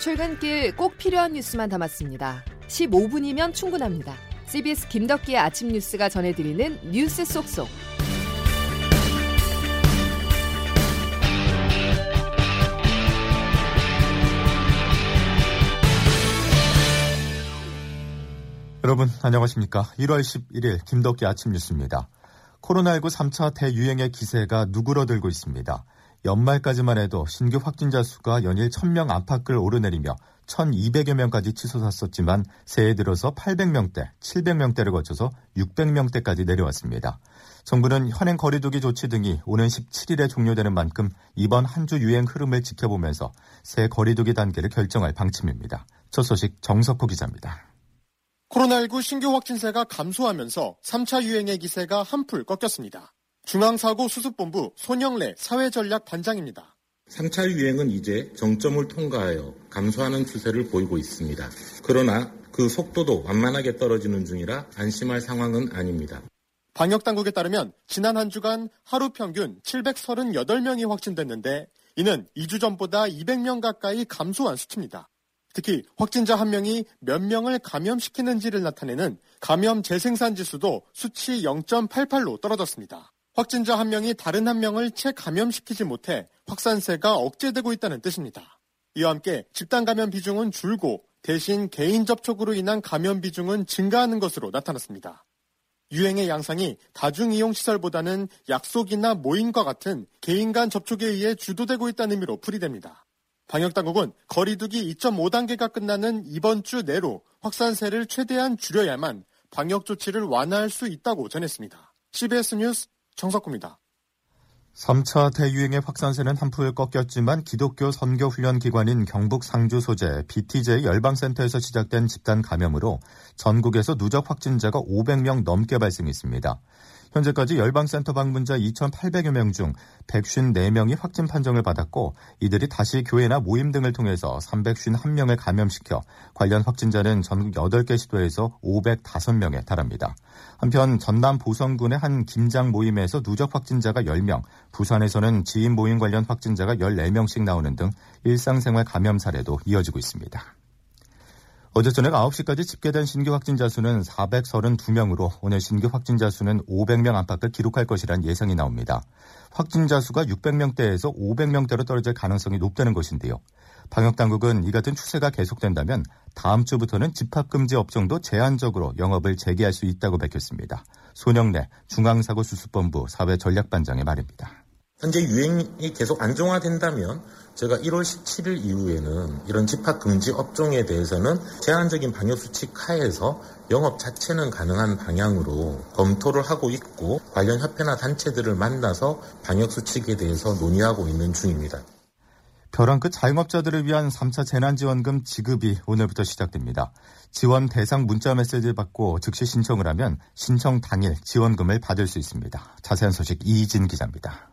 출근길 꼭 필요한 뉴스만 담았습니다. 15분이면 충분합니다. CBS 김덕기의 아침 뉴스가 전해드리는 뉴스 속속. 여러분 안녕하십니까? 1월 11일 김덕기 아침 뉴스입니다. 코로나19 3차 대유행의 기세가 누그러들고 있습니다. 연말까지만 해도 신규 확진자 수가 연일 1000명 안팎을 오르내리며 1200여 명까지 치솟았었지만 새해 들어서 800명대, 700명대를 거쳐서 600명대까지 내려왔습니다. 정부는 현행 거리두기 조치 등이 오는 17일에 종료되는 만큼 이번 한 주 유행 흐름을 지켜보면서 새 거리두기 단계를 결정할 방침입니다. 첫 소식 정석호 기자입니다. 코로나19 신규 확진세가 감소하면서 3차 유행의 기세가 한풀 꺾였습니다. 중앙사고수습본부 손영래 사회전략반장입니다. 3차 유행은 이제 정점을 통과하여 감소하는 추세를 보이고 있습니다. 그러나 그 속도도 완만하게 떨어지는 중이라 안심할 상황은 아닙니다. 방역당국에 따르면 지난 한 주간 하루 평균 738명이 확진됐는데 이는 2주 전보다 200명 가까이 감소한 수치입니다. 특히 확진자 한 명이 몇 명을 감염시키는지를 나타내는 감염 재생산 지수도 수치 0.88로 떨어졌습니다. 확진자 한 명이 다른 한 명을 재감염시키지 못해 확산세가 억제되고 있다는 뜻입니다. 이와 함께 집단 감염 비중은 줄고 대신 개인 접촉으로 인한 감염 비중은 증가하는 것으로 나타났습니다. 유행의 양상이 다중이용 시설보다는 약속이나 모임과 같은 개인 간 접촉에 의해 주도되고 있다는 의미로 풀이됩니다. 방역당국은 거리두기 2.5단계가 끝나는 이번 주 내로 확산세를 최대한 줄여야만 방역 조치를 완화할 수 있다고 전했습니다. CBS 뉴스 정석구입니다. 3차 대유행의 확산세는 한풀 꺾였지만 기독교 선교훈련 기관인 경북 상주 소재 BTJ 열방센터에서 시작된 집단 감염으로 전국에서 누적 확진자가 500명 넘게 발생했습니다. 현재까지 열방센터 방문자 2,800여 명 중 154명이 확진 판정을 받았고 이들이 다시 교회나 모임 등을 통해서 351명을 감염시켜 관련 확진자는 전국 8개 시도에서 505명에 달합니다. 한편 전남 보성군의 한 김장 모임에서 누적 확진자가 10명, 부산에서는 지인 모임 관련 확진자가 14명씩 나오는 등 일상생활 감염 사례도 이어지고 있습니다. 어제 저녁 9시까지 집계된 신규 확진자 수는 432명으로 오늘 신규 확진자 수는 500명 안팎을 기록할 것이란 예상이 나옵니다. 확진자 수가 600명대에서 500명대로 떨어질 가능성이 높다는 것인데요. 방역당국은 이 같은 추세가 계속된다면 다음 주부터는 집합금지 업종도 제한적으로 영업을 재개할 수 있다고 밝혔습니다. 손영래 중앙사고수습본부 사회전략반장의 말입니다. 현재 유행이 계속 안정화된다면 제가 1월 17일 이후에는 이런 집합 금지 업종에 대해서는 제한적인 방역 수칙 하에서 영업 자체는 가능한 방향으로 검토를 하고 있고 관련 협회나 단체들을 만나서 방역 수칙에 대해서 논의하고 있는 중입니다. 벼랑 끝 자영업자들을 위한 3차 재난지원금 지급이 오늘부터 시작됩니다. 지원 대상 문자 메시지를 받고 즉시 신청을 하면 신청 당일 지원금을 받을 수 있습니다. 자세한 소식 이진 기자입니다.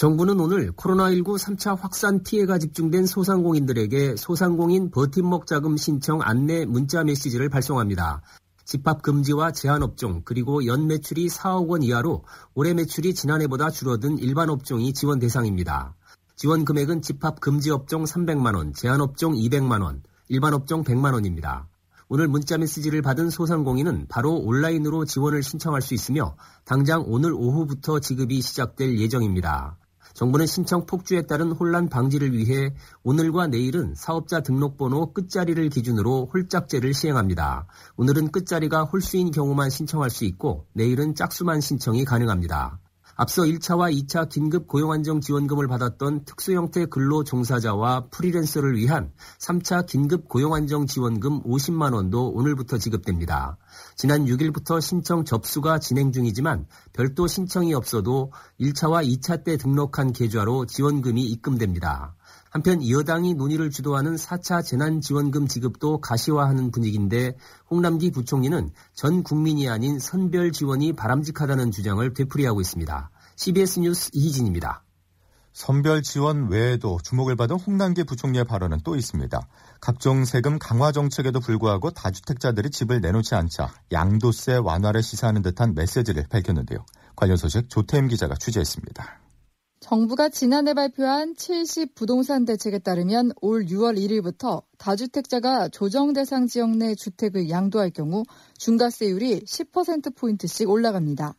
정부는 오늘 코로나19 3차 확산 피해가 집중된 소상공인들에게 소상공인 버팀목 자금 신청 안내 문자 메시지를 발송합니다. 집합 금지와 제한 업종 그리고 연 매출이 4억 원 이하로 올해 매출이 지난해보다 줄어든 일반 업종이 지원 대상입니다. 지원 금액은 집합 금지 업종 300만 원, 제한 업종 200만 원, 일반 업종 100만 원입니다. 오늘 문자 메시지를 받은 소상공인은 바로 온라인으로 지원을 신청할 수 있으며 당장 오늘 오후부터 지급이 시작될 예정입니다. 정부는 신청 폭주에 따른 혼란 방지를 위해 오늘과 내일은 사업자 등록번호 끝자리를 기준으로 홀짝제를 시행합니다. 오늘은 끝자리가 홀수인 경우만 신청할 수 있고 내일은 짝수만 신청이 가능합니다. 앞서 1차와 2차 긴급 고용안정 지원금을 받았던 특수 형태 근로 종사자와 프리랜서를 위한 3차 긴급 고용안정 지원금 50만 원도 오늘부터 지급됩니다. 지난 6일부터 신청 접수가 진행 중이지만 별도 신청이 없어도 1차와 2차 때 등록한 계좌로 지원금이 입금됩니다. 한편 여당이 논의를 주도하는 4차 재난지원금 지급도 가시화하는 분위기인데 홍남기 부총리는 전 국민이 아닌 선별 지원이 바람직하다는 주장을 되풀이하고 있습니다. CBS 뉴스 이희진입니다. 선별 지원 외에도 주목을 받은 홍남기 부총리의 발언은 또 있습니다. 각종 세금 강화 정책에도 불구하고 다주택자들이 집을 내놓지 않자 양도세 완화를 시사하는 듯한 메시지를 밝혔는데요. 관련 소식 조태임 기자가 취재했습니다. 정부가 지난해 발표한 70 부동산 대책에 따르면 올 6월 1일부터 다주택자가 조정 대상 지역 내 주택을 양도할 경우 중과세율이 10%포인트씩 올라갑니다.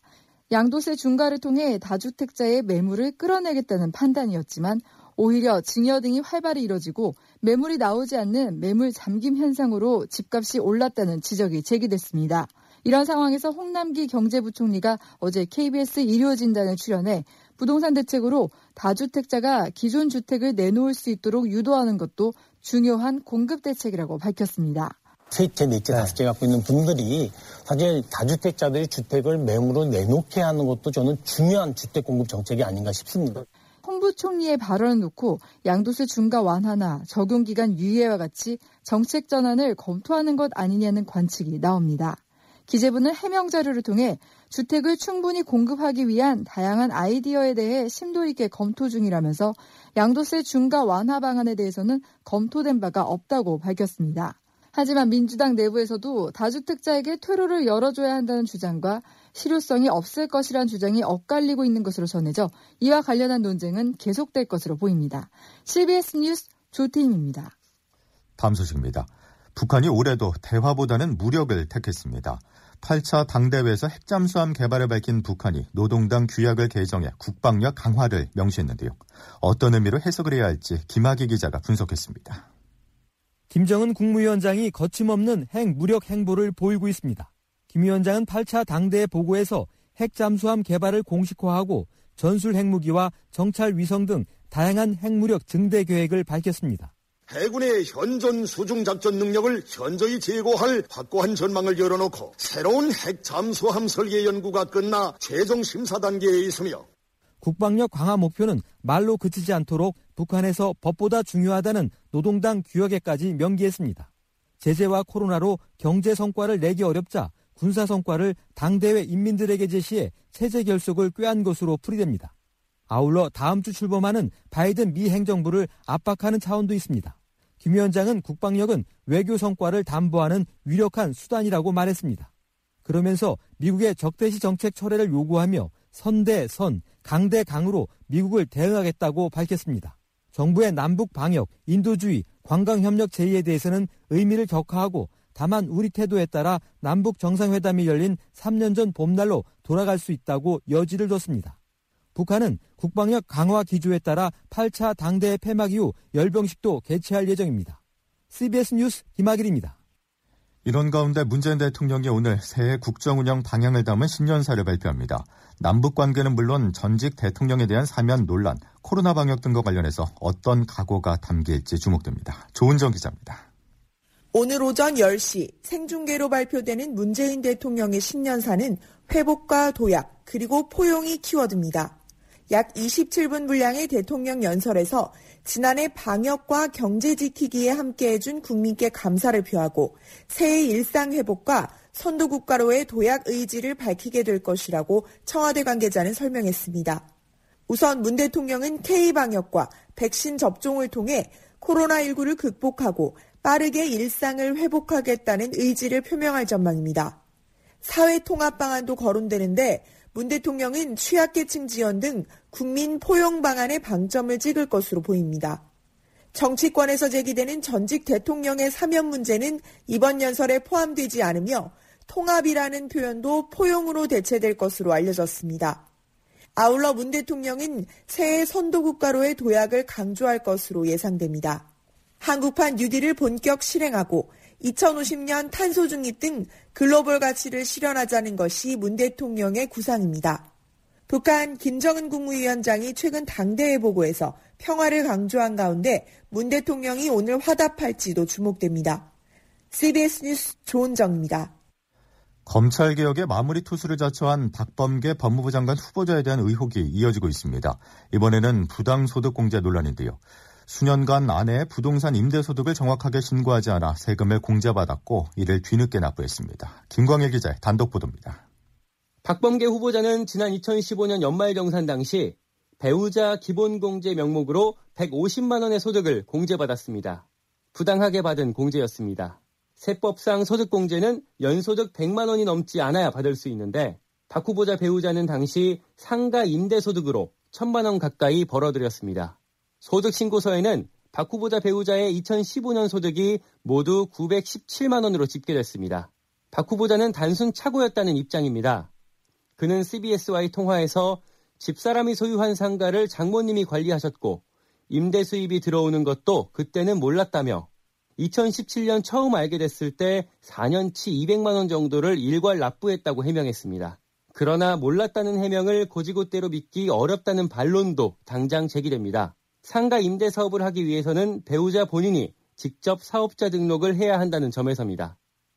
양도세 중과를 통해 다주택자의 매물을 끌어내겠다는 판단이었지만 오히려 증여 등이 활발히 이뤄지고 매물이 나오지 않는 매물 잠김 현상으로 집값이 올랐다는 지적이 제기됐습니다. 이런 상황에서 홍남기 경제부총리가 어제 KBS 일요진단을 출연해 부동산 대책으로 다주택자가 기존 주택을 내놓을 수 있도록 유도하는 것도 중요한 공급 대책이라고 밝혔습니다. 세 채, 네채, 다섯 채 갖고 있는 분들이 사실 다주택자들이 주택을 매물로 내놓게 하는 것도 저는 중요한 주택 공급 정책이 아닌가 싶습니다. 홍 부 총리의 발언을 놓고 양도세 중과 완화나 적용기간 유예와 같이 정책 전환을 검토하는 것 아니냐는 관측이 나옵니다. 기재부는 해명 자료를 통해 주택을 충분히 공급하기 위한 다양한 아이디어에 대해 심도 있게 검토 중이라면서 양도세 중과 완화 방안에 대해서는 검토된 바가 없다고 밝혔습니다. 하지만 민주당 내부에서도 다주택자에게 퇴로를 열어줘야 한다는 주장과 실효성이 없을 것이란 주장이 엇갈리고 있는 것으로 전해져 이와 관련한 논쟁은 계속될 것으로 보입니다. CBS 뉴스 조태임입니다. 다음 소식입니다. 북한이 올해도 대화보다는 무력을 택했습니다. 8차 당대회에서 핵잠수함 개발을 밝힌 북한이 노동당 규약을 개정해 국방력 강화를 명시했는데요. 어떤 의미로 해석을 해야 할지 김학의 기자가 분석했습니다. 김정은 국무위원장이 거침없는 핵 무력 행보를 보이고 있습니다. 김 위원장은 8차 당대회 보고에서 핵잠수함 개발을 공식화하고 전술 핵무기와 정찰 위성 등 다양한 핵무력 증대 계획을 밝혔습니다. 해군의 현존 수중 작전 능력을 현저히 제고할 확고한 전망을 열어놓고 새로운 핵 잠수함 설계 연구가 끝나 최종 심사 단계에 있으며 국방력 강화 목표는 말로 그치지 않도록 북한에서 법보다 중요하다는 노동당 규약에까지 명기했습니다. 제재와 코로나로 경제 성과를 내기 어렵자 군사 성과를 당대회 인민들에게 제시해 체제 결속을 꾀한 것으로 풀이됩니다. 아울러 다음 주 출범하는 바이든 미 행정부를 압박하는 차원도 있습니다. 김 위원장은 국방력은 외교 성과를 담보하는 유력한 수단이라고 말했습니다. 그러면서 미국의 적대시 정책 철회를 요구하며 선대 선, 강대 강으로 미국을 대응하겠다고 밝혔습니다. 정부의 남북 방역, 인도주의, 관광협력 제의에 대해서는 의미를 격하하고 다만 우리 태도에 따라 남북 정상회담이 열린 3년 전 봄날로 돌아갈 수 있다고 여지를 뒀습니다. 북한은 국방력 강화 기조에 따라 8차 당대회 폐막 이후 열병식도 개최할 예정입니다. CBS 뉴스 김학일입니다. 이런 가운데 문재인 대통령이 오늘 새해 국정운영 방향을 담은 신년사를 발표합니다. 남북 관계는 물론 전직 대통령에 대한 사면 논란, 코로나 방역 등과 관련해서 어떤 각오가 담길지 주목됩니다. 조은정 기자입니다. 오늘 오전 10시 생중계로 발표되는 문재인 대통령의 신년사는 회복과 도약, 그리고 포용이 키워드입니다. 약 27분 분량의 대통령 연설에서 지난해 방역과 경제 지키기에 함께해준 국민께 감사를 표하고 새해 일상 회복과 선도국가로의 도약 의지를 밝히게 될 것이라고 청와대 관계자는 설명했습니다. 우선 문 대통령은 K방역과 백신 접종을 통해 코로나19를 극복하고 빠르게 일상을 회복하겠다는 의지를 표명할 전망입니다. 사회 통합 방안도 거론되는데 문 대통령은 취약계층 지원 등 국민 포용 방안에 방점을 찍을 것으로 보입니다. 정치권에서 제기되는 전직 대통령의 사면 문제는 이번 연설에 포함되지 않으며 통합이라는 표현도 포용으로 대체될 것으로 알려졌습니다. 아울러 문 대통령은 새해 선도국가로의 도약을 강조할 것으로 예상됩니다. 한국판 뉴딜을 본격 실행하고 2050년 탄소 중립 등 글로벌 가치를 실현하자는 것이 문 대통령의 구상입니다. 북한 김정은 국무위원장이 최근 당대회 보고에서 평화를 강조한 가운데 문 대통령이 오늘 화답할지도 주목됩니다. CBS 뉴스 조은정입니다. 검찰개혁의 마무리 투수를 자처한 박범계 법무부 장관 후보자에 대한 의혹이 이어지고 있습니다. 이번에는 부당소득공제 논란인데요. 수년간 아내의 부동산 임대소득을 정확하게 신고하지 않아 세금을 공제받았고 이를 뒤늦게 납부했습니다. 김광일 기자의 단독 보도입니다. 박범계 후보자는 지난 2015년 연말정산 당시 배우자 기본공제 명목으로 150만 원의 소득을 공제받았습니다. 부당하게 받은 공제였습니다. 세법상 소득공제는 연소득 100만 원이 넘지 않아야 받을 수 있는데 박 후보자 배우자는 당시 상가 임대소득으로 천만 원 가까이 벌어들였습니다. 소득 신고서에는 박 후보자 배우자의 2015년 소득이 모두 917만 원으로 집계됐습니다. 박 후보자는 단순 착오였다는 입장입니다. 그는 CBS와의 통화에서 집사람이 소유한 상가를 장모님이 관리하셨고 임대 수입이 들어오는 것도 그때는 몰랐다며 2017년 처음 알게 됐을 때 4년치 200만 원 정도를 일괄 납부했다고 해명했습니다. 그러나 몰랐다는 해명을 고지고대로 믿기 어렵다는 반론도 당장 제기됩니다. 상가 임대 사업을 하기 위해서는 배우자 본인이 직접 사업자 등록을 해야 한다는 점에서입니다.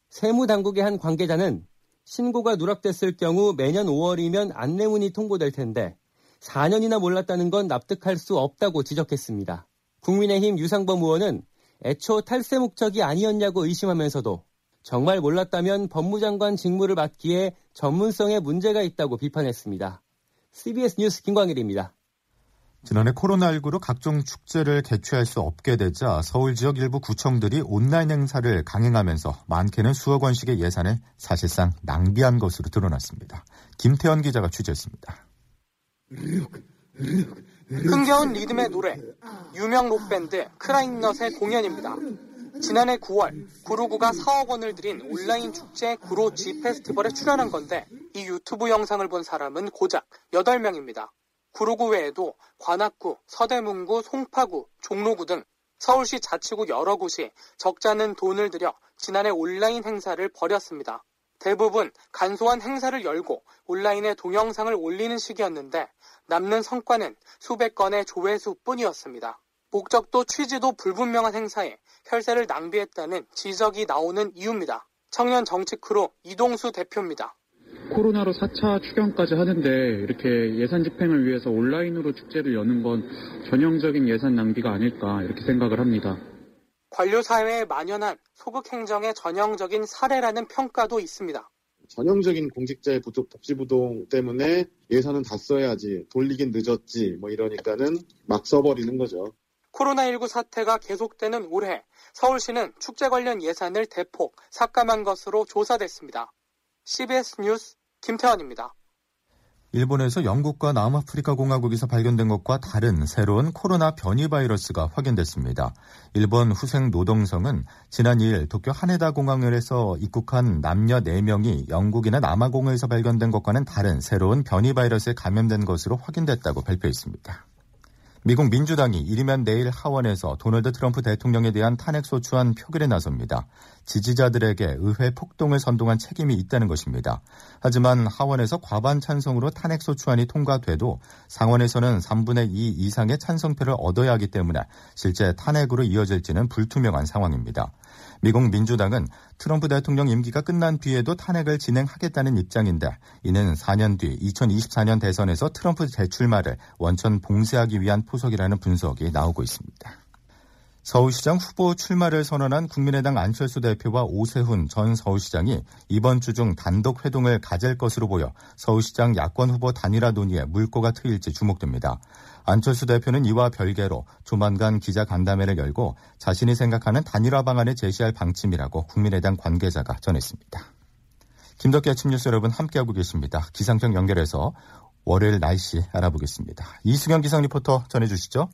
세무당국의 한 관계자는 신고가 누락됐을 경우 매년 5월이면 안내문이 통보될 텐데 4년이나 몰랐다는 건 납득할 수 없다고 지적했습니다. 국민의힘 유상범 의원은 애초 탈세 목적이 아니었냐고 의심하면서도 정말 몰랐다면 법무장관 직무를 맡기에 전문성에 문제가 있다고 비판했습니다. CBS 뉴스 김광일입니다. 지난해 코로나19로 각종 축제를 개최할 수 없게 되자 서울 지역 일부 구청들이 온라인 행사를 강행하면서 많게는 수억 원씩의 예산을 사실상 낭비한 것으로 드러났습니다. 김태현 기자가 취재했습니다. 흥겨운 리듬의 노래, 유명 록밴드 크라잉넛의 공연입니다. 지난해 9월 구로구가 4억 원을 들인 온라인 축제 구로 G 페스티벌에 출연한 건데 이 유튜브 영상을 본 사람은 고작 8명입니다. 구로구 외에도 관악구, 서대문구, 송파구, 종로구 등 서울시 자치구 여러 곳이 적잖은 돈을 들여 지난해 온라인 행사를 벌였습니다. 대부분 간소한 행사를 열고 온라인에 동영상을 올리는 식이었는데 남는 성과는 수백 건의 조회수뿐이었습니다. 목적도 취지도 불분명한 행사에 혈세를 낭비했다는 지적이 나오는 이유입니다. 청년 정치 크루 이동수 대표입니다. 코로나로 4차 추경까지 하는데 이렇게 예산 집행을 위해서 온라인으로 축제를 여는 건 전형적인 예산 낭비가 아닐까 이렇게 생각을 합니다. 관료 사회에 만연한 소극 행정의 전형적인 사례라는 평가도 있습니다. 전형적인 공직자의 복지부동 때문에 예산은 다 써야지 돌리긴 늦었지 뭐 이러니까는 막 써버리는 거죠. 코로나19 사태가 계속되는 올해 서울시는 축제 관련 예산을 대폭 삭감한 것으로 조사됐습니다. CBS 뉴스 김태환입니다. 일본에서 영국과 남아프리카 공화국에서 발견된 것과 다른 새로운 코로나 변이 바이러스가 확인됐습니다. 일본 후생 노동성은 지난 2일 도쿄 하네다 공항에서 입국한 남녀 4명이 영국이나 남아공에서 발견된 것과는 다른 새로운 변이 바이러스에 감염된 것으로 확인됐다고 발표했습니다. 미국 민주당이 이르면 내일 하원에서 도널드 트럼프 대통령에 대한 탄핵 소추안 표결에 나섭니다. 지지자들에게 의회 폭동을 선동한 책임이 있다는 것입니다. 하지만 하원에서 과반 찬성으로 탄핵 소추안이 통과돼도 상원에서는 3분의 2 이상의 찬성표를 얻어야 하기 때문에 실제 탄핵으로 이어질지는 불투명한 상황입니다. 미국 민주당은 트럼프 대통령 임기가 끝난 뒤에도 탄핵을 진행하겠다는 입장인데 이는 4년 뒤 2024년 대선에서 트럼프 재출마를 원천 봉쇄하기 위한 포석이라는 분석이 나오고 있습니다. 서울시장 후보 출마를 선언한 국민의당 안철수 대표와 오세훈 전 서울시장이 이번 주 중 단독 회동을 가질 것으로 보여 서울시장 야권 후보 단일화 논의에 물꼬가 트일지 주목됩니다. 안철수 대표는 이와 별개로 조만간 기자 간담회를 열고 자신이 생각하는 단일화 방안을 제시할 방침이라고 국민의당 관계자가 전했습니다. 김덕기 아침 뉴스 여러분 함께하고 계십니다. 기상청 연결해서 월요일 날씨 알아보겠습니다. 이수경 기상 리포터 전해주시죠.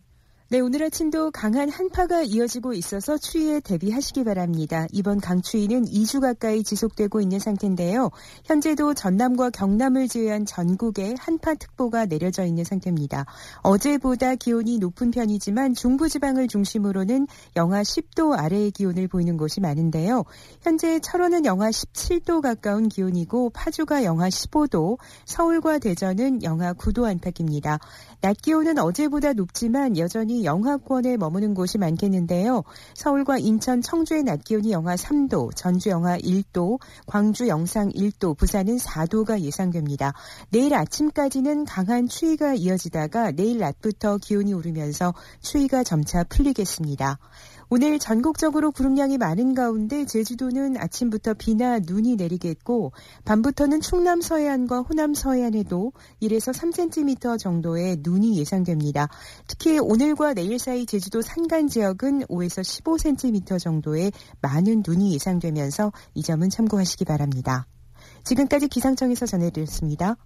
네, 오늘 아침도 강한 한파가 이어지고 있어서 추위에 대비하시기 바랍니다. 이번 강추위는 2주 가까이 지속되고 있는 상태인데요. 현재도 전남과 경남을 제외한 전국에 한파특보가 내려져 있는 상태입니다. 어제보다 기온이 높은 편이지만 중부지방을 중심으로는 영하 10도 아래의 기온을 보이는 곳이 많은데요. 현재 철원은 영하 17도 가까운 기온이고 파주가 영하 15도, 서울과 대전은 영하 9도 안팎입니다. 낮 기온은 어제보다 높지만 여전히 영하권에 머무는 곳이 많겠는데요. 서울과 인천, 청주의 낮 기온이 영하 3도, 전주 영하 1도, 광주 영상 1도, 부산은 4도가 예상됩니다. 내일 아침까지는 강한 추위가 이어지다가 내일 낮부터 기온이 오르면서 추위가 점차 풀리겠습니다. 오늘 전국적으로 구름량이 많은 가운데 제주도는 아침부터 비나 눈이 내리겠고 밤부터는 충남 서해안과 호남 서해안에도 1에서 3cm 정도의 눈이 예상됩니다. 특히 오늘과 내일 사이 제주도 산간 지역은 5에서 15cm 정도의 많은 눈이 예상되면서 이 점은 참고하시기 바랍니다. 지금까지 기상청에서 전해드렸습니다.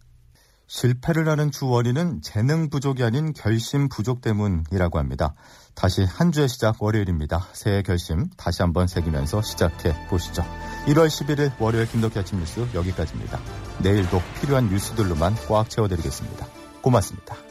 실패를 하는 주 원인은 재능 부족이 아닌 결심 부족 때문이라고 합니다. 다시 한 주의 시작 월요일입니다. 새해 결심 다시 한번 새기면서 시작해 보시죠. 1월 11일 월요일 김덕기 아침 뉴스 여기까지입니다. 내일도 필요한 뉴스들로만 꽉 채워드리겠습니다. 고맙습니다.